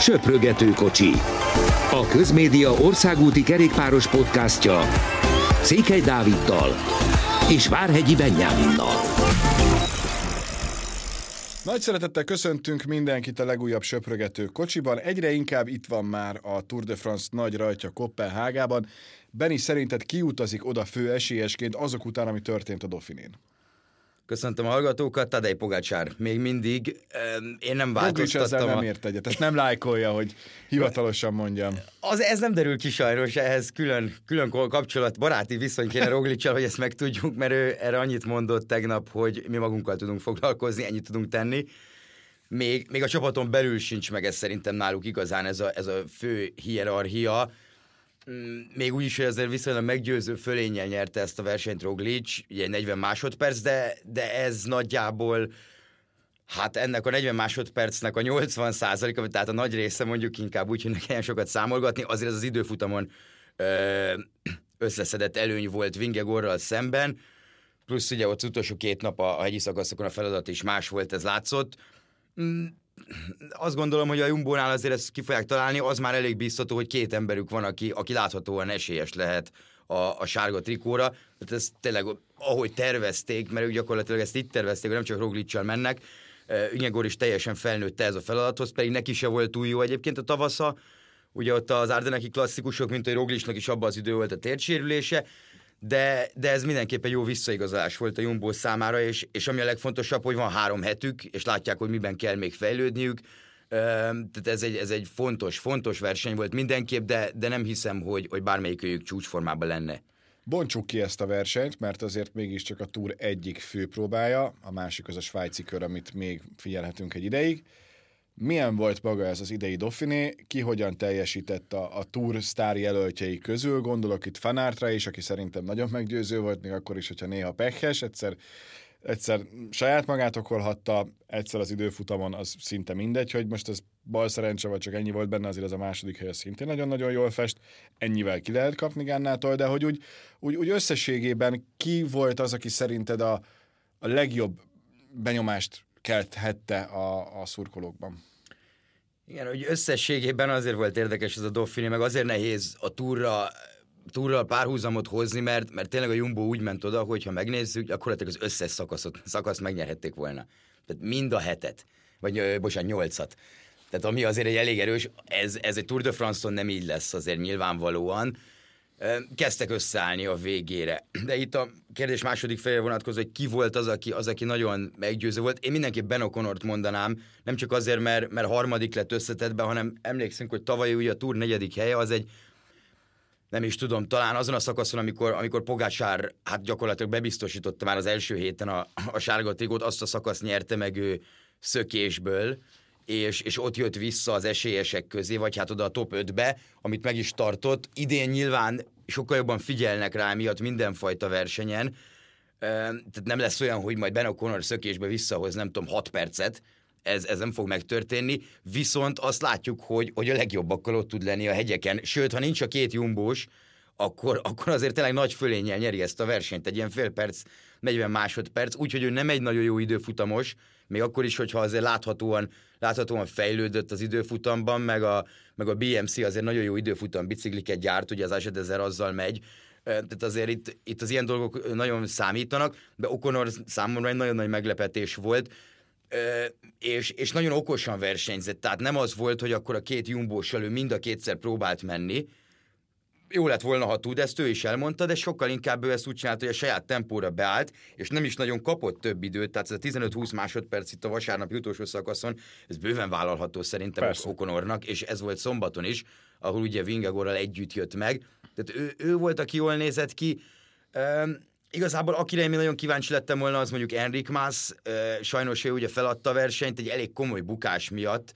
Söprögető kocsi. A Közmédia országúti kerékpáros podcastja Székely Dáviddal és Várhegyi Benyáminnal. Nagy szeretettel köszöntünk mindenkit a legújabb söprögető kocsiban. Egyre inkább itt van már a Tour de France nagy rajtja Kopenhágában. Benni szerinted kiutazik oda fő esélyesként azok után, ami történt a Dauphinén? Köszöntöm a hallgatókat, Tadej Pogácsár. Még mindig én nem változtattam. Roglic nem ért egyet, ezt nem lájkolja, hogy hivatalosan mondjam. Az, ez nem derül ki sajnos, ehhez külön, külön kapcsolat, baráti viszony kéne Roglicsal, hogy ezt megtudjuk, mert ő erre annyit mondott tegnap, hogy mi magunkkal tudunk foglalkozni, ennyit tudunk tenni. Még, még a csapaton belül sincs meg ez szerintem náluk igazán ez a, ez a fő hierarchia még úgy is, hogy azért viszonylag meggyőző fölénnyel nyerte ezt a versenyt Roglic, ugye 40 másodperc, de, de ez nagyjából Hát ennek a 40 másodpercnek a 80 százaléka, tehát a nagy része mondjuk inkább úgy, hogy ne kelljen sokat számolgatni, azért ez az időfutamon összeszedett előny volt Vingegorral szemben, plusz ugye ott az utolsó két nap a, a hegyi szakaszokon a feladat is más volt, ez látszott. Azt gondolom, hogy a Jumbónál azért ezt ki fogják találni, az már elég biztató, hogy két emberük van, aki, aki láthatóan esélyes lehet a, a sárga trikóra. Tehát ez tényleg, ahogy tervezték, mert ők gyakorlatilag ezt itt tervezték, hogy nem csak Roglicsal mennek, Ünyegor is teljesen felnőtte ez a feladathoz, pedig neki se volt túl jó egyébként a tavasza. Ugye ott az Ardeneki klasszikusok, mint hogy Roglicsnak is abban az idő volt a térdsérülése, de, de ez mindenképpen jó visszaigazolás volt a Jumbo számára, és, és ami a legfontosabb, hogy van három hetük, és látják, hogy miben kell még fejlődniük. Tehát ez egy, ez egy fontos, fontos verseny volt mindenképp, de, de nem hiszem, hogy, hogy bármelyikőjük csúcsformában lenne. Bontsuk ki ezt a versenyt, mert azért mégiscsak a Tour egyik fő próbája, a másik az a svájci kör, amit még figyelhetünk egy ideig. Milyen volt maga ez az idei Dauphiné, ki hogyan teljesített a, a Tour sztár jelöltjei közül, gondolok itt Fanártra is, aki szerintem nagyon meggyőző volt, még akkor is, hogyha néha pekhes, egyszer, egyszer saját magát okolhatta, egyszer az időfutamon, az szinte mindegy, hogy most ez bal szerencse, vagy csak ennyi volt benne, azért az a második hely szintén nagyon-nagyon jól fest, ennyivel ki lehet kapni Gannától, de hogy úgy, úgy, úgy összességében ki volt az, aki szerinted a, a legjobb benyomást kelthette a, a szurkolókban. Igen, hogy összességében azért volt érdekes ez a Dauphine, meg azért nehéz a túra túrral párhuzamot hozni, mert, mert tényleg a Jumbo úgy ment oda, hogy ha megnézzük, gyakorlatilag az összes szakaszot, szakaszt megnyerhették volna. Tehát mind a hetet, vagy bocsánat, nyolcat. Tehát ami azért egy elég erős, ez, ez egy Tour de France-on nem így lesz azért nyilvánvalóan kezdtek összeállni a végére. De itt a kérdés második felére vonatkozó, hogy ki volt az, aki, az, aki nagyon meggyőző volt. Én mindenképp Ben O'Connort mondanám, nem csak azért, mert, mert harmadik lett összetettben, hanem emlékszünk, hogy tavaly ugye a Tour negyedik helye, az egy nem is tudom, talán azon a szakaszon, amikor, amikor Pogácsár hát gyakorlatilag bebiztosította már az első héten a, a sárga trikót, azt a szakaszt nyerte meg ő szökésből, és, és ott jött vissza az esélyesek közé, vagy hát oda a top 5-be, amit meg is tartott. Idén nyilván sokkal jobban figyelnek rá miatt mindenfajta versenyen, tehát nem lesz olyan, hogy majd Ben O'Connor szökésbe visszahoz, nem tudom, 6 percet, ez, ez nem fog megtörténni, viszont azt látjuk, hogy, hogy a legjobbakkal ott tud lenni a hegyeken, sőt, ha nincs a két jumbós, akkor, akkor azért tényleg nagy fölénnyel nyeri ezt a versenyt, egy ilyen fél perc, 40 másodperc, úgyhogy ő nem egy nagyon jó időfutamos, még akkor is, hogyha azért láthatóan, láthatóan fejlődött az időfutamban, meg a, meg a BMC azért nagyon jó időfutam bicikliket gyárt, ugye az Ashed ezer azzal megy, tehát azért itt, itt az ilyen dolgok nagyon számítanak, de Okonor számomra egy nagyon nagy meglepetés volt, és, és nagyon okosan versenyzett, tehát nem az volt, hogy akkor a két jumbós elő mind a kétszer próbált menni, jó lett volna, ha tud, ezt ő is elmondta, de sokkal inkább ő ezt úgy csinált, hogy a saját tempóra beállt, és nem is nagyon kapott több időt, tehát ez a 15-20 másodperc itt a vasárnapi utolsó szakaszon, ez bőven vállalható szerintem. Okonornak, és ez volt szombaton is, ahol ugye Vingagorral együtt jött meg. Tehát ő, ő volt, aki jól nézett ki. Üm, igazából akire én nagyon kíváncsi lettem volna, az mondjuk Enrik Mász, sajnos ő ugye feladta a versenyt egy elég komoly bukás miatt,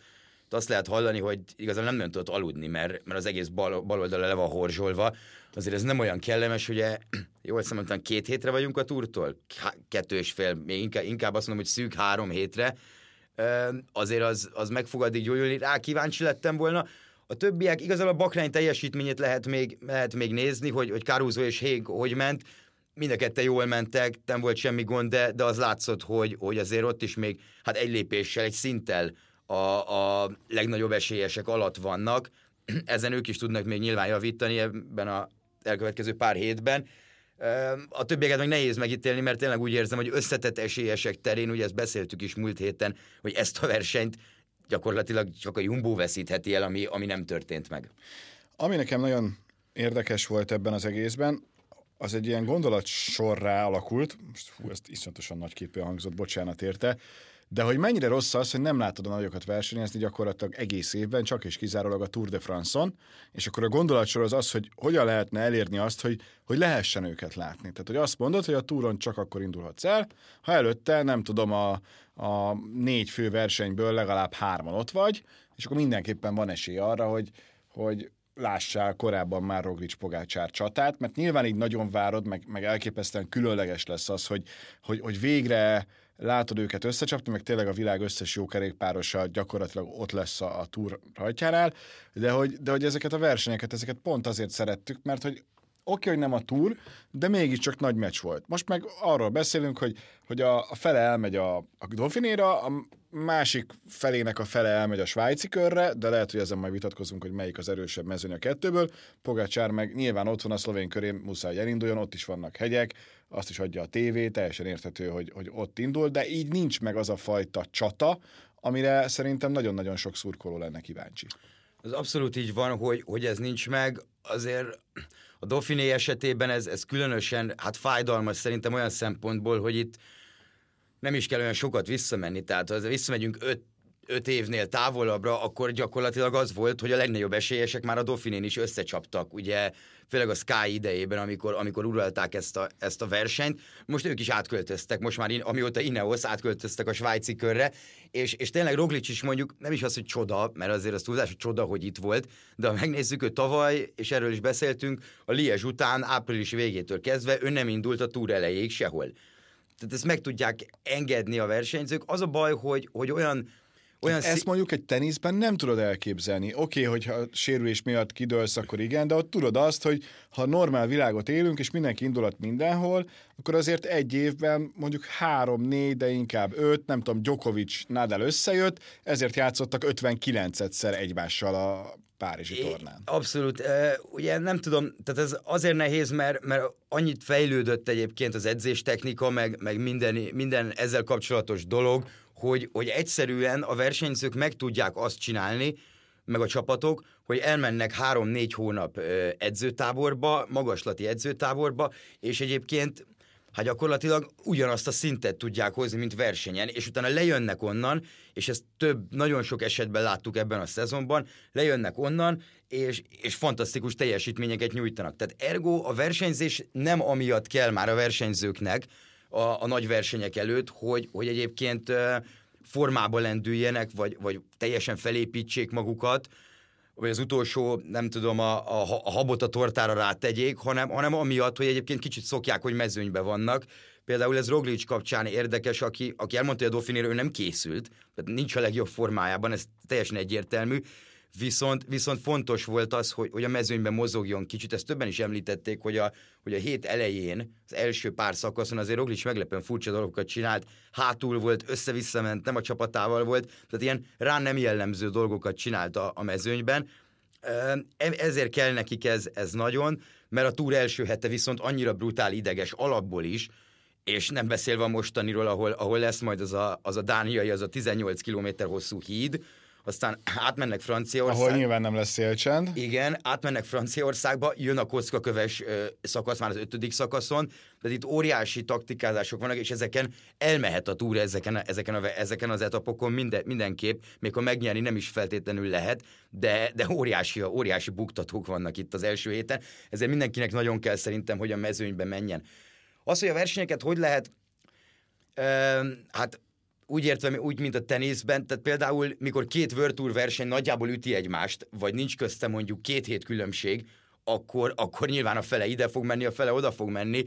azt lehet hallani, hogy igazából nem, nem tudott aludni, mert, mert az egész bal, bal oldala le van horzsolva. Azért ez nem olyan kellemes, ugye, jól mondtam, két hétre vagyunk a túrtól, kettő és fél, még inkább, inkább azt mondom, hogy szűk három hétre, azért az, az meg fog addig gyógyulni, rá kíváncsi lettem volna. A többiek, igazából a Bakrány teljesítményét lehet még, lehet még nézni, hogy, hogy Caruso és Hég hogy ment, mind a ketten jól mentek, nem volt semmi gond, de, de az látszott, hogy, hogy azért ott is még hát egy lépéssel, egy szinttel a, a legnagyobb esélyesek alatt vannak. Ezen ők is tudnak még nyilván javítani ebben a elkövetkező pár hétben. A többieket meg nehéz megítélni, mert tényleg úgy érzem, hogy összetett esélyesek terén, ugye ezt beszéltük is múlt héten, hogy ezt a versenyt gyakorlatilag csak a Jumbo veszítheti el, ami, ami nem történt meg. Ami nekem nagyon érdekes volt ebben az egészben, az egy ilyen gondolat sorrá alakult, most hú, ezt iszonyatosan nagy képű hangzott, bocsánat érte, de hogy mennyire rossz az, hogy nem látod a nagyokat versenyezni gyakorlatilag egész évben, csak és kizárólag a Tour de France-on, és akkor a gondolatsor az az, hogy hogyan lehetne elérni azt, hogy, hogy lehessen őket látni. Tehát, hogy azt mondod, hogy a túron csak akkor indulhatsz el, ha előtte, nem tudom, a, a négy fő versenyből legalább hárman ott vagy, és akkor mindenképpen van esély arra, hogy, hogy lássál korábban már Roglic Pogácsár csatát, mert nyilván így nagyon várod, meg, meg elképesztően különleges lesz az, hogy, hogy, hogy végre látod őket összecsapni, meg tényleg a világ összes jó kerékpárosa gyakorlatilag ott lesz a, a túr rajtjánál, de hogy, de hogy ezeket a versenyeket, ezeket pont azért szerettük, mert hogy oké, hogy nem a túr, de mégiscsak nagy meccs volt. Most meg arról beszélünk, hogy, hogy a, a fele elmegy a, a Dauphinéra, a másik felének a fele elmegy a svájci körre, de lehet, hogy ezen majd vitatkozunk, hogy melyik az erősebb mezőny a kettőből. Pogácsár meg nyilván ott van a szlovén körén, muszáj elinduljon, ott is vannak hegyek, azt is adja a tévé, teljesen érthető, hogy, hogy ott indul, de így nincs meg az a fajta csata, amire szerintem nagyon-nagyon sok szurkoló lenne kíváncsi. Az abszolút így van, hogy, hogy ez nincs meg, azért a Dauphiné esetében ez, ez különösen hát fájdalmas szerintem olyan szempontból, hogy itt nem is kell olyan sokat visszamenni, tehát ha visszamegyünk öt, öt évnél távolabbra, akkor gyakorlatilag az volt, hogy a legnagyobb esélyesek már a Dauphinén is összecsaptak, ugye főleg a Sky idejében, amikor, amikor uralták ezt a, ezt a versenyt. Most ők is átköltöztek, most már in, amióta Ineos átköltöztek a svájci körre, és, és tényleg Roglic is mondjuk, nem is az, hogy csoda, mert azért az túlzás, hogy csoda, hogy itt volt, de ha megnézzük, hogy tavaly, és erről is beszéltünk, a Liège után április végétől kezdve ő nem indult a túr elejéig sehol. Tehát ezt meg tudják engedni a versenyzők. Az a baj, hogy, hogy olyan olyan Ezt mondjuk egy teniszben nem tudod elképzelni. Oké, okay, hogyha sérülés miatt kidőlsz, akkor igen, de ott tudod azt, hogy ha normál világot élünk, és mindenki indulat mindenhol, akkor azért egy évben mondjuk három, négy, de inkább öt, nem tudom, Djokovic, Nadal összejött, ezért játszottak 59-szer egymással a Párizsi tornán. Abszolút. Ugye nem tudom, tehát ez azért nehéz, mert, mert annyit fejlődött egyébként az edzéstechnika, meg, meg minden, minden ezzel kapcsolatos dolog, hogy, hogy egyszerűen a versenyzők meg tudják azt csinálni, meg a csapatok, hogy elmennek három-négy hónap edzőtáborba, magaslati edzőtáborba, és egyébként hát gyakorlatilag ugyanazt a szintet tudják hozni, mint versenyen, és utána lejönnek onnan, és ezt több, nagyon sok esetben láttuk ebben a szezonban, lejönnek onnan, és, és fantasztikus teljesítményeket nyújtanak. Tehát ergo a versenyzés nem amiatt kell már a versenyzőknek, a, a nagy versenyek előtt, hogy, hogy egyébként formába lendüljenek, vagy, vagy teljesen felépítsék magukat, vagy az utolsó, nem tudom, a, a, a habot a tortára rátegyék, hanem, hanem amiatt, hogy egyébként kicsit szokják, hogy mezőnybe vannak. Például ez Roglic kapcsán érdekes, aki, aki elmondta, hogy a Dauphinéről ő nem készült, tehát nincs a legjobb formájában, ez teljesen egyértelmű, Viszont, viszont fontos volt az, hogy, hogy a mezőnyben mozogjon kicsit, ezt többen is említették, hogy a, hogy a hét elején, az első pár szakaszon azért Roglic meglepően furcsa dolgokat csinált, hátul volt, össze-vissza ment, nem a csapatával volt, tehát ilyen rá nem jellemző dolgokat csinált a, a mezőnyben. Ezért kell nekik ez, ez nagyon, mert a túr első hete viszont annyira brutál ideges alapból is, és nem beszélve a mostaniról, ahol, ahol lesz majd az a, az a dániai, az a 18 km hosszú híd, aztán átmennek Franciaországba. Ahol nyilván nem lesz szélcsend. Igen, átmennek Franciaországba, jön a kockaköves szakasz már az ötödik szakaszon, de itt óriási taktikázások vannak, és ezeken elmehet a túr ezeken, ezeken, a, ezeken az etapokon minden, mindenképp, még ha megnyerni nem is feltétlenül lehet, de, de óriási, óriási buktatók vannak itt az első héten, ezért mindenkinek nagyon kell szerintem, hogy a mezőnybe menjen. Az, hogy a versenyeket hogy lehet, ö, hát úgy értem, úgy, mint a teniszben, tehát például, mikor két World Tour verseny nagyjából üti egymást, vagy nincs közte mondjuk két hét különbség, akkor, akkor nyilván a fele ide fog menni, a fele oda fog menni.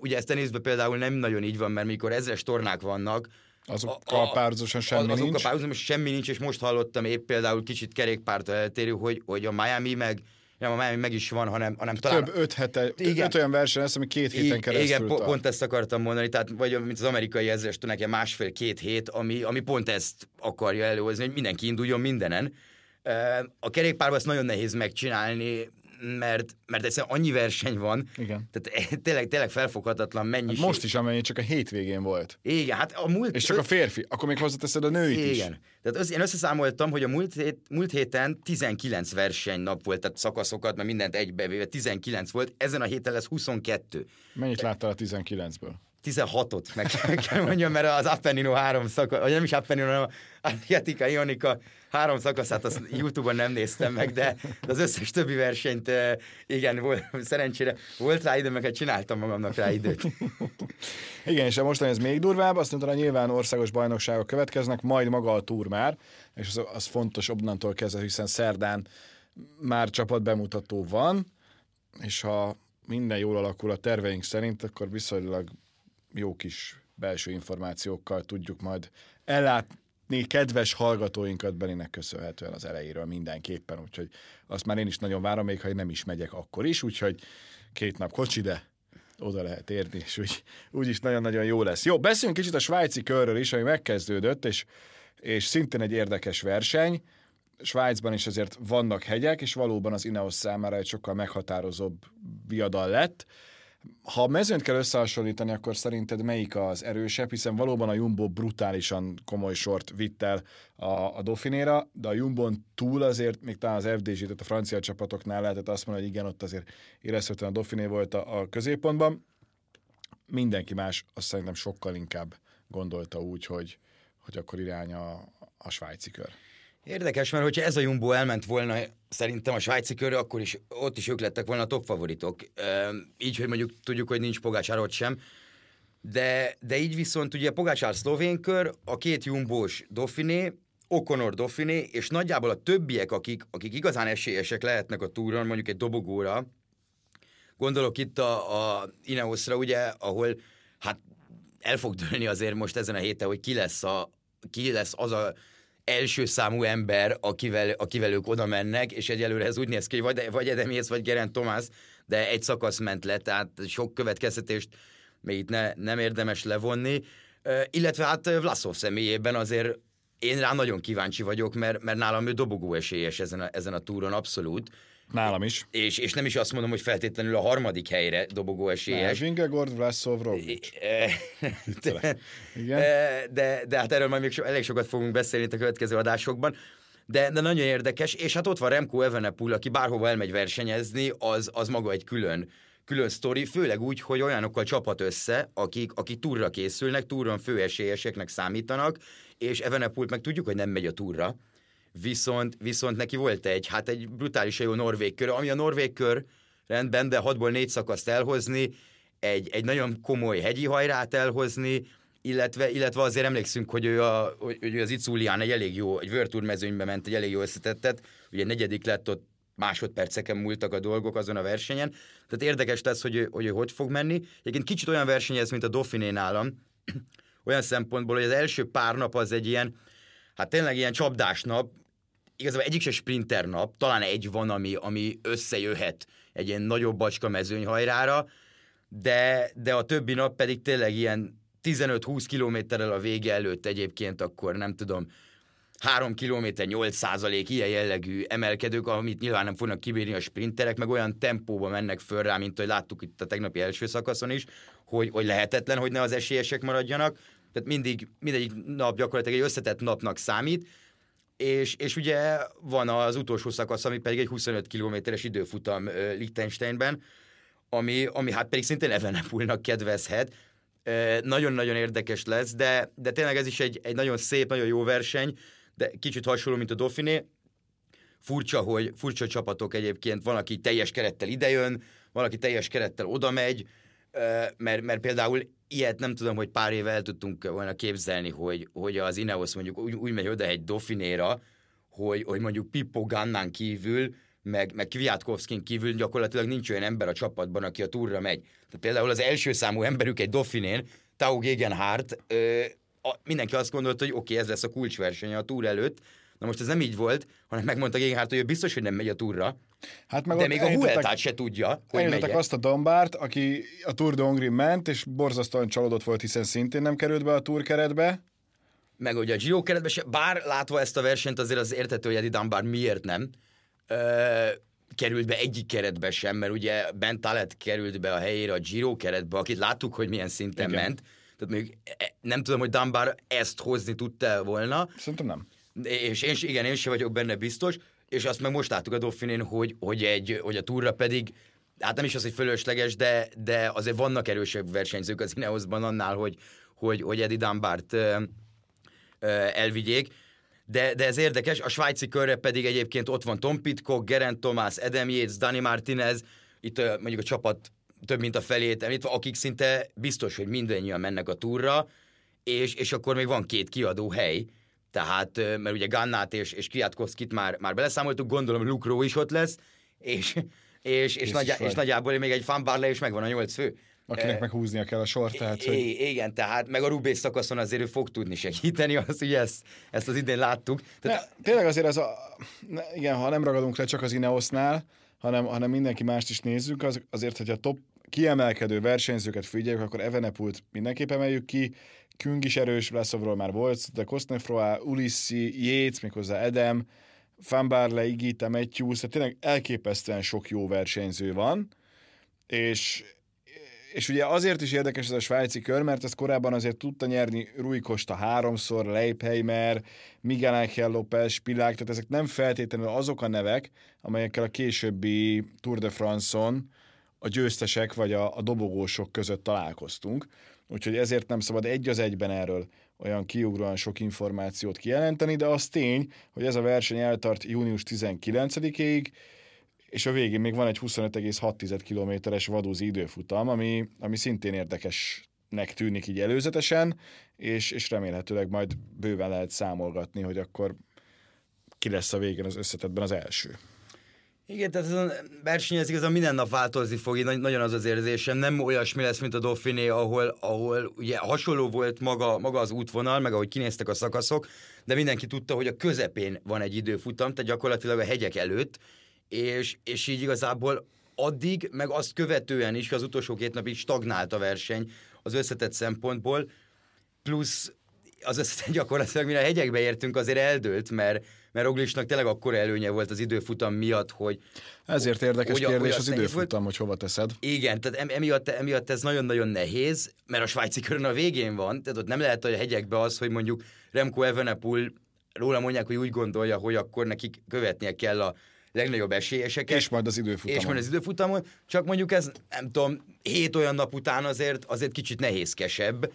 Ugye ez teniszben például nem nagyon így van, mert mikor ezres tornák vannak, Azokkal párhuzamosan semmi azokkal nincs? Azokkal párhuzamosan semmi nincs, és most hallottam épp például kicsit kerékpárt eltérő, hogy, hogy a Miami meg nem, már meg is van, hanem, hanem talán... Több öt, hete, igen. öt olyan verseny lesz, ami két héten I- keresztül Igen, tart. pont ezt akartam mondani, tehát vagy mint az amerikai ezres neki másfél-két hét, ami, ami pont ezt akarja előhozni, hogy mindenki induljon mindenen. A kerékpárban ezt nagyon nehéz megcsinálni, mert, mert egyszerűen annyi verseny van, Igen. tehát tényleg, tényleg felfoghatatlan mennyiség. Hát most is, amennyi csak a hétvégén volt. Igen, hát a múlt... És csak a férfi. Akkor még hozzáteszed a nőit is. Igen. Tehát össz, én összeszámoltam, hogy a múlt, hét, múlt héten 19 versenynap volt, tehát szakaszokat, mert mindent egybevéve 19 volt, ezen a héten lesz 22. Mennyit láttál a 19-ből? 16-ot meg kell, mondjam, mert az Appennino három szakasz, vagy nem is Appennino, hanem Adriatica Ionica három szakaszát azt Youtube-on nem néztem meg, de az összes többi versenyt, igen, volt, szerencsére volt rá idő, meg hát csináltam magamnak rá időt. Igen, és a ez még durvább, azt mondta, nyilván országos bajnokságok következnek, majd maga a túr már, és az, az fontos onnantól kezdve, hiszen szerdán már csapat bemutató van, és ha minden jól alakul a terveink szerint, akkor viszonylag jó kis belső információkkal tudjuk majd ellátni kedves hallgatóinkat Beninek köszönhetően az elejéről mindenképpen, úgyhogy azt már én is nagyon várom, még ha én nem is megyek akkor is, úgyhogy két nap kocsi, de oda lehet érni, és úgy, úgyis nagyon-nagyon jó lesz. Jó, beszéljünk kicsit a svájci körről is, ami megkezdődött, és, és szintén egy érdekes verseny. Svájcban is azért vannak hegyek, és valóban az Ineos számára egy sokkal meghatározóbb viadal lett. Ha a mezőnyt kell összehasonlítani, akkor szerinted melyik az erősebb, hiszen valóban a Jumbo brutálisan komoly sort vitt el a, a Dauphinéra, de a Jumbon túl azért, még talán az FDG, tehát a francia csapatoknál lehetett azt mondani, hogy igen, ott azért érezhetően a Dauphiné volt a, a középpontban. Mindenki más azt szerintem sokkal inkább gondolta úgy, hogy, hogy akkor irány a, a svájci kör. Érdekes, mert hogyha ez a Jumbo elment volna szerintem a svájci körre, akkor is ott is ők lettek volna a top favoritok. Így, hogy mondjuk tudjuk, hogy nincs Pogácsár ott sem. De, de így viszont ugye Pogácsár szlovén kör, a két Jumbós Dauphiné, Okonor Dauphiné, és nagyjából a többiek, akik, akik igazán esélyesek lehetnek a túron, mondjuk egy dobogóra, gondolok itt a, a Ineosra, ugye, ahol hát el fog dőlni azért most ezen a héten, hogy ki lesz, a, ki lesz az a első számú ember, akivel, akivel ők oda mennek, és egyelőre ez úgy néz ki, vagy, vagy Edemész, vagy Gerent Tomás, de egy szakasz ment le, tehát sok következtetést még itt ne, nem érdemes levonni. Illetve hát Vlaszov személyében azért én rá nagyon kíváncsi vagyok, mert, mert nálam ő dobogó esélyes ezen a, ezen a túron abszolút. Nálam is. És, és nem is azt mondom, hogy feltétlenül a harmadik helyre dobogó esélyes. Vingegord, Vlasov, Roglic. de, de, de hát erről majd még so, elég sokat fogunk beszélni itt a következő adásokban. De, de nagyon érdekes, és hát ott van Remco Evenepoel, aki bárhova elmegy versenyezni, az, az maga egy külön, külön sztori, főleg úgy, hogy olyanokkal csapat össze, akik, akik túrra készülnek, túron főesélyeseknek számítanak, és Evenepult meg tudjuk, hogy nem megy a túrra, viszont, viszont neki volt egy, hát egy brutálisan jó norvég kör, ami a norvég kör rendben, de hatból négy szakaszt elhozni, egy, egy nagyon komoly hegyi hajrát elhozni, illetve, illetve azért emlékszünk, hogy ő, a, hogy ő az Iculián egy elég jó, egy Tour mezőnybe ment, egy elég jó összetettet, ugye negyedik lett ott másodperceken múltak a dolgok azon a versenyen. Tehát érdekes lesz, hogy ő, hogy, ő hogy fog menni. Egyébként kicsit olyan versenyez, mint a Dauphiné nálam, olyan szempontból, hogy az első pár nap az egy ilyen, hát tényleg ilyen csapdás nap, igazából egyik se sprinter nap, talán egy van, ami, ami összejöhet egy ilyen nagyobb bacska mezőnyhajrára, de, de a többi nap pedig tényleg ilyen 15-20 kilométerrel a vége előtt egyébként akkor nem tudom, 3 km 8 százalék ilyen jellegű emelkedők, amit nyilván nem fognak kibírni a sprinterek, meg olyan tempóba mennek föl rá, mint hogy láttuk itt a tegnapi első szakaszon is, hogy, hogy lehetetlen, hogy ne az esélyesek maradjanak. Tehát mindig, mindegyik nap gyakorlatilag egy összetett napnak számít, és, és ugye van az utolsó szakasz, ami pedig egy 25 kilométeres időfutam Liechtensteinben, ami, ami hát pedig szintén Evenepulnak kedvezhet. Nagyon-nagyon érdekes lesz, de, de tényleg ez is egy, egy nagyon szép, nagyon jó verseny, de kicsit hasonló, mint a Dauphiné. Furcsa, hogy furcsa csapatok egyébként, van, aki teljes kerettel idejön, valaki teljes kerettel oda megy, mert, mert például ilyet nem tudom, hogy pár éve el tudtunk volna képzelni, hogy, hogy az Ineos mondjuk úgy, úgy megy oda egy Dauphinéra, hogy, hogy mondjuk Pippo Gannán kívül, meg, meg Kwiatkowskin kívül gyakorlatilag nincs olyan ember a csapatban, aki a túra megy. Tehát például az első számú emberük egy Dauphinén, Tau Gegenhardt, ö, a, mindenki azt gondolta, hogy oké, okay, ez lesz a kulcsversenye a túr előtt, Na most ez nem így volt, hanem megmondta Gegenhardt, hogy ő biztos, hogy nem megy a túra, Hát meg de még a Vueltát se tudja, hogy Elindították megy azt a Dombárt, aki a Tour de Hongrie ment, és borzasztóan csalódott volt, hiszen szintén nem került be a Tour keretbe. meg ugye a Giro keretben se, bár látva ezt a versenyt azért az értető, hogy Eddie Dunbar miért nem ö, került be egyik keretbe sem, mert ugye Ben Talet került be a helyére a Giro keretbe, akit láttuk, hogy milyen szinten Igen. ment. Tehát még e- nem tudom, hogy Dunbar ezt hozni tudta volna, Szerintem nem. És én, igen, én sem vagyok benne biztos, és azt meg most láttuk a Dauphinén, hogy, hogy, egy, hogy a túra pedig, hát nem is az, hogy fölösleges, de, de azért vannak erősebb versenyzők az Ineosban annál, hogy, hogy, hogy Eddie Dunbart elvigyék. De, de ez érdekes, a svájci körre pedig egyébként ott van Tom Pitcock, Geraint Thomas, Adam Yates, Dani Martinez, itt mondjuk a csapat több mint a felét említve, akik szinte biztos, hogy mindannyian mennek a túra, és, és akkor még van két kiadó hely, tehát, mert ugye Gannát és, és Kwiatkowskit már, már beleszámoltuk, gondolom Luke Rowe is ott lesz, és, és, és, nagyjá, és nagyjából még egy Van Barley is megvan a nyolc fő. Akinek meg húznia kell a sort, tehát hogy... Igen, tehát meg a Rubé szakaszon azért ő fog tudni segíteni, azt ugye ezt, ezt az idén láttuk. Tehát, Ne, tényleg azért ez a... Ne, igen, ha nem ragadunk le csak az Ineosnál, hanem, hanem mindenki mást is nézzük, az, azért, hogy a top kiemelkedő versenyzőket figyeljük, akkor Evenepult mindenképp emeljük ki, Küng is erős, Vlasovról már volt, de Kostnefroa, Ulissi, Yates, méghozzá Edem, Van Barle, Igita, Matthews, tehát tényleg elképesztően sok jó versenyző van, és és ugye azért is érdekes ez a svájci kör, mert ezt korábban azért tudta nyerni Rui Costa háromszor, Leipheimer, Miguel Ángel López, Spilák, tehát ezek nem feltétlenül azok a nevek, amelyekkel a későbbi Tour de France-on a győztesek vagy a, a dobogósok között találkoztunk. Úgyhogy ezért nem szabad egy az egyben erről olyan kiugróan sok információt kijelenteni, de az tény, hogy ez a verseny eltart június 19-ig, és a végén még van egy 25,6 kilométeres vadúzi időfutam, ami, ami szintén érdekesnek tűnik így előzetesen, és, és remélhetőleg majd bőven lehet számolgatni, hogy akkor ki lesz a végén az összetetben az első. Igen, tehát ez a verseny ez igazán minden nap változni fog, így nagy- nagyon az az érzésem. Nem olyasmi lesz, mint a Dauphiné, ahol, ahol ugye hasonló volt maga, maga az útvonal, meg ahogy kinéztek a szakaszok, de mindenki tudta, hogy a közepén van egy időfutam, tehát gyakorlatilag a hegyek előtt, és, és így igazából addig, meg azt követően is, az utolsó két napig stagnált a verseny az összetett szempontból, plusz az összetett gyakorlatilag, mire a hegyekbe értünk, azért eldőlt, mert, mert Roglicnak tényleg akkora előnye volt az időfutam miatt, hogy Ezért érdekes Hogy kérdés hogy az időfutam, hogy hova teszed. igen, tehát em- emiatt, emiatt ez nagyon-nagyon nehéz, mert a svájci körön a végén van, tehát ott nem lehet a hegyekbe az, hogy mondjuk Remco Evenepoel róla mondják, hogy úgy gondolja, hogy akkor nekik követnie kell a legnagyobb esélyeseket. És majd az időfutamon. És majd az időfutamon, csak mondjuk ez, nem tudom, hét olyan nap után azért, azért kicsit nehézkesebb,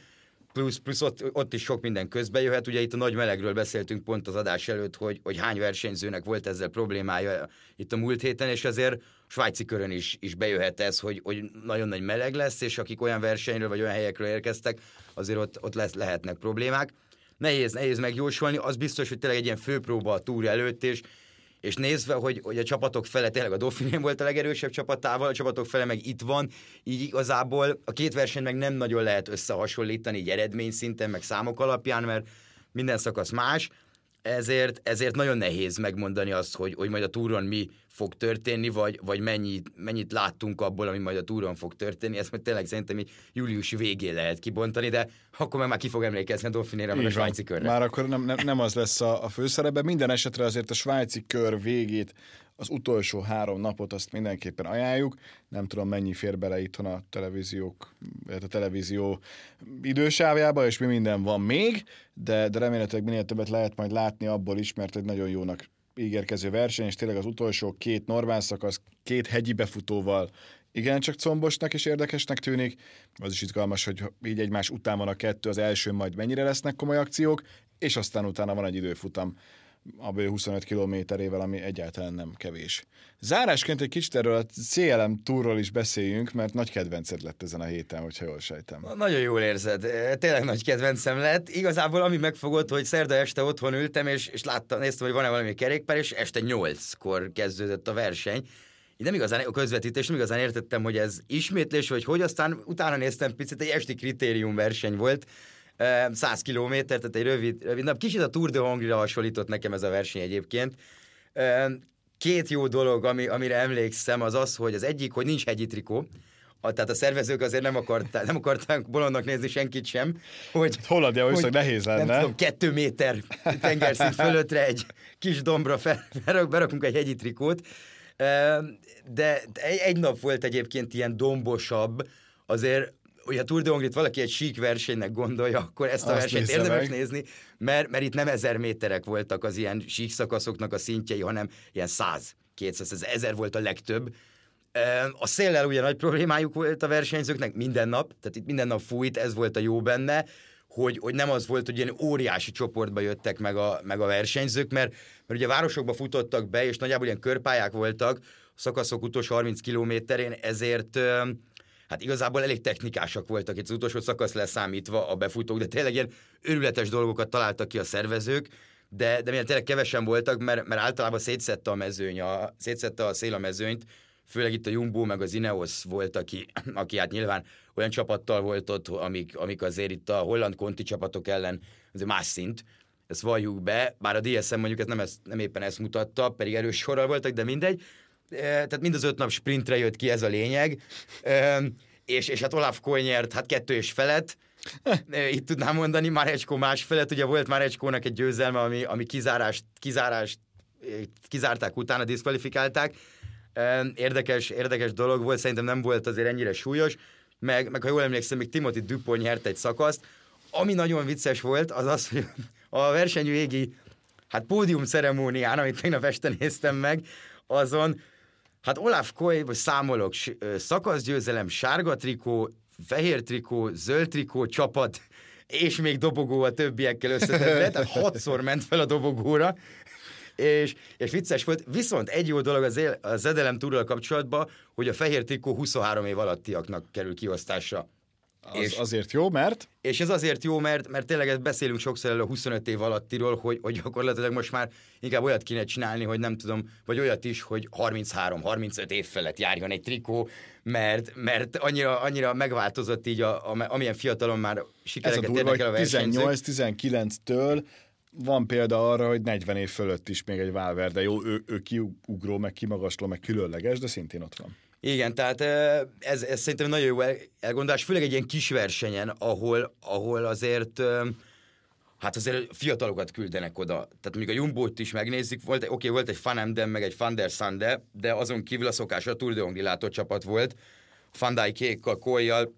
plusz, plusz ott, ott is sok minden közbe jöhet. Ugye itt a nagy melegről beszéltünk pont az adás előtt, hogy, hogy hány versenyzőnek volt ezzel problémája itt a múlt héten, és azért svájci körön is, is bejöhet ez, hogy, hogy nagyon nagy meleg lesz, és akik olyan versenyről vagy olyan helyekről érkeztek, azért ott, ott lesz, lehetnek problémák. Nehéz, nehéz megjósolni, az biztos, hogy tényleg egy ilyen főpróba a túr előtt, és és nézve, hogy, hogy a csapatok fele tényleg a Dauphiné volt a legerősebb csapatával, a csapatok fele meg itt van, így igazából a két verseny meg nem nagyon lehet összehasonlítani így eredmény szinten, meg számok alapján, mert minden szakasz más, ezért, ezért nagyon nehéz megmondani azt, hogy, hogy majd a túron mi fog történni, vagy, vagy mennyit, mennyit láttunk abból, ami majd a túron fog történni. Ezt majd tényleg szerintem így júliusi végén lehet kibontani, de akkor meg már ki fog emlékezni a Dauphinéra, meg a svájci körre. Már akkor nem, nem, nem az lesz a, a főszerepben. Minden esetre azért a svájci kör végét, az utolsó három napot azt mindenképpen ajánljuk. Nem tudom, mennyi fér bele itthon a televíziók, illetve a televízió idősávjába, és mi minden van még, de, de remélhetőleg minél többet lehet majd látni abból is, mert egy nagyon jónak ígérkező verseny, és tényleg az utolsó két normál szakasz, két hegyi befutóval igen, csak combosnak és érdekesnek tűnik. Az is izgalmas, hogy így egymás után van a kettő, az első majd mennyire lesznek komoly akciók, és aztán utána van egy időfutam a bő 25 kilométerével, ami egyáltalán nem kevés. Zárásként egy kicsit erről a CLM túról is beszéljünk, mert nagy kedvenced lett ezen a héten, hogyha jól sejtem. Nagyon jól érzed. Eh, Tényleg nagy kedvencem lett. Igazából ami megfogott, hogy szerda este otthon ültem, és, és láttam, néztem, hogy van-e valami kerékpár, és este nyolckor kezdődött a verseny. Én nem igazán, a közvetítés nem igazán értettem, hogy ez ismétlés, vagy hogy, aztán utána néztem picit, egy esti kritérium verseny volt, 100 kilométer, tehát egy rövid, rövid nap. Kicsit a Tour de Hongrie-ra hasonlított nekem ez a verseny egyébként. Két jó dolog, ami, amire emlékszem, az az, hogy az egyik, hogy nincs hegyi trikó, a, tehát a szervezők azért nem, akarták, nem akarták bolondnak nézni senkit sem, hogy... Hollandia hogy, nehéz lenne. Nem tudom, kettő méter tengerszint fölöttre egy kis dombra fel, berakunk egy hegyi trikót, de egy nap volt egyébként ilyen dombosabb, azért hogy a Tour de Hongrit valaki egy sík versenynek gondolja, akkor ezt a Azt versenyt érdemes meg. nézni, mert, mert itt nem ezer méterek voltak az ilyen sík szakaszoknak a szintjei, hanem ilyen száz, 200, ez ezer volt a legtöbb. A széllel ugye nagy problémájuk volt a versenyzőknek minden nap, tehát itt minden nap fújt, ez volt a jó benne, hogy, hogy nem az volt, hogy ilyen óriási csoportba jöttek meg a, meg a versenyzők, mert, mert ugye a városokba futottak be, és nagyjából ilyen körpályák voltak, a szakaszok utolsó 30 kilométerén, ezért hát igazából elég technikásak voltak itt az utolsó szakasz leszámítva a befutók, de tényleg ilyen őrületes dolgokat találtak ki a szervezők, de, de milyen tényleg kevesen voltak, mert, mert általában szétszette a mezőny, a, szétszette a szél a mezőnyt, főleg itt a Jumbo meg az Ineos volt, aki, aki hát nyilván olyan csapattal volt ott, amik, amik azért itt a holland konti csapatok ellen azért más szint, ezt valljuk be, bár a DSM mondjuk ez nem, ez, nem éppen ezt mutatta, pedig erős sorral voltak, de mindegy. Tehát mind az öt nap sprintre jött ki ez a lényeg, és, és hát Olaf Kohl nyert hát kettő és felett, itt tudnám mondani, Marecskó más felett, ugye volt Marecskónak egy győzelme, ami, ami kizárást, kizárást kizárták utána, diszkvalifikálták, Érdekes, érdekes dolog volt, szerintem nem volt azért ennyire súlyos, meg, meg ha jól emlékszem, még Timothy Dupont nyert egy szakaszt. Ami nagyon vicces volt, az az, hogy a verseny végi hát pódium ceremónián, amit tegnap este néztem meg, azon hát Olaf Koy, vagy számolok, szakaszgyőzelem, sárga trikó, fehér trikó, zöld trikó, csapat, és még dobogó a többiekkel összetetve, tehát hatszor ment fel a dobogóra, és, és vicces volt. Viszont egy jó dolog az, él, az Edelem túrral kapcsolatban, hogy a fehér trikó 23 év alattiaknak kerül kiosztásra. Az és, azért jó, mert? És ez azért jó, mert, mert tényleg beszélünk sokszor el a 25 év alattiról, hogy, hogy gyakorlatilag most már inkább olyat kéne csinálni, hogy nem tudom, vagy olyat is, hogy 33-35 év felett járjon egy trikó, mert, mert annyira, annyira megváltozott így, a, a, amilyen fiatalon már sikereket érnek el a versenyzők. 18-19-től van példa arra, hogy 40 év fölött is még egy Valverde, jó, ő, ő kiugró, meg kimagasló, meg különleges, de szintén ott van. Igen, tehát ez, ez szerintem nagyon jó elgondolás, főleg egy ilyen kis versenyen, ahol, ahol azért hát azért fiatalokat küldenek oda. Tehát mondjuk a jumbo is megnézzük, volt, oké, okay, volt egy Van Emden, meg egy Van der Sande, de azon kívül a szokás a Tour de Hongri látócsapat volt, Van Dijkékkal, Kolyjal,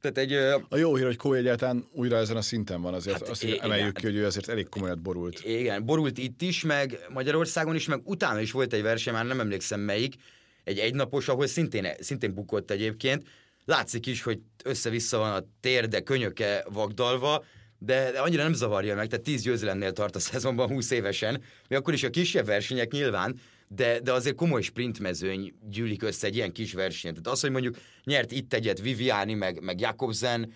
tehát egy, a jó hír, hogy Kó egyáltalán újra ezen a szinten van, azért hát azt igen, emeljük ki, hogy ő azért elég komolyat borult. Igen, borult itt is, meg Magyarországon is, meg utána is volt egy verseny, már nem emlékszem melyik, egy egynapos, ahol szintén, szintén bukott egyébként. Látszik is, hogy össze-vissza van a térde, könyöke vagdalva, de, annyira nem zavarja meg, tehát 10 győzelemnél tart a szezonban 20 évesen, még akkor is a kisebb versenyek nyilván, de, de azért komoly sprintmezőny gyűlik össze egy ilyen kis versenyen. Tehát az, hogy mondjuk nyert itt egyet Viviani, meg, meg Jakobsen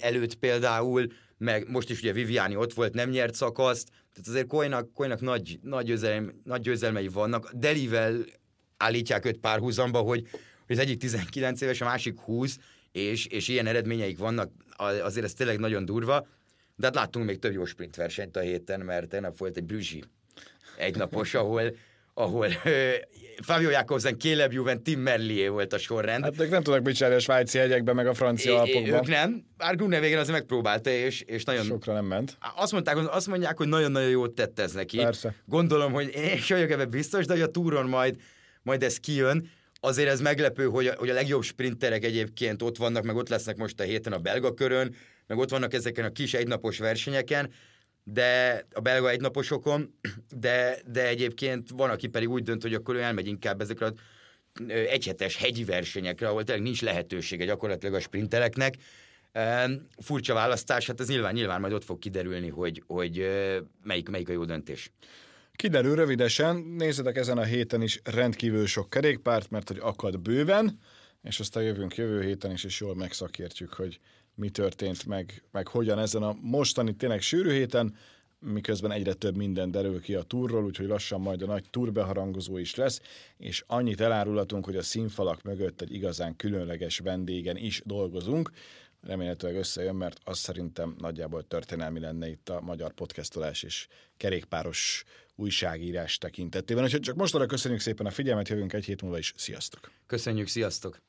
előtt például, meg most is ugye Viviani ott volt, nem nyert szakaszt, tehát azért Koynak, Koynak nagy, nagy, győzelme, nagy győzelmei vannak. Delivel állítják őt párhuzamba, hogy, hogy az egyik 19 éves, a másik 20, és, és ilyen eredményeik vannak, azért ez tényleg nagyon durva, de hát láttunk még több jó sprintversenyt a héten, mert tegnap volt egy Brüzsi egynapos, ahol ahol Fabio Jakobsen, Caleb Juven, Tim Merlier volt a sorrend. Hát ők nem tudnak mit csinálni a svájci hegyekben, meg a francia alpokban. Ők nem, bár Grune végén azért megpróbálta, és, és nagyon... Sokra nem ment. Azt, mondták, azt mondják, hogy nagyon-nagyon jót tett ez neki. Persze. Gondolom, hogy én is vagyok ebben biztos, de hogy a túron majd, majd ez kijön. Azért ez meglepő, hogy a, hogy a legjobb sprinterek egyébként ott vannak, meg ott lesznek most a héten a belga körön, meg ott vannak ezeken a kis egynapos versenyeken de a belga egynaposokon, de, de egyébként van, aki pedig úgy dönt, hogy akkor ő elmegy inkább ezekre az egyhetes hegyi versenyekre, ahol tényleg nincs lehetősége gyakorlatilag a sprintereknek. Furcsa választás, hát ez nyilván, nyilván majd ott fog kiderülni, hogy, hogy melyik, melyik a jó döntés. Kiderül rövidesen, nézzetek ezen a héten is rendkívül sok kerékpárt, mert hogy akad bőven, és aztán jövünk jövő héten is, és jól megszakértjük, hogy mi történt, meg, meg hogyan ezen a mostani tényleg sűrű héten, miközben egyre több minden derül ki a túrról, úgyhogy lassan majd a nagy túrbeharangozó is lesz, és annyit elárulhatunk, hogy a színfalak mögött egy igazán különleges vendégen is dolgozunk. remélhetőleg összejön, mert az szerintem nagyjából történelmi lenne itt a magyar podcastolás és kerékpáros újságírás tekintetében. Úgyhogy csak most arra köszönjük szépen a figyelmet, jövünk egy hét múlva is. Sziasztok! Köszönjük, sziasztok!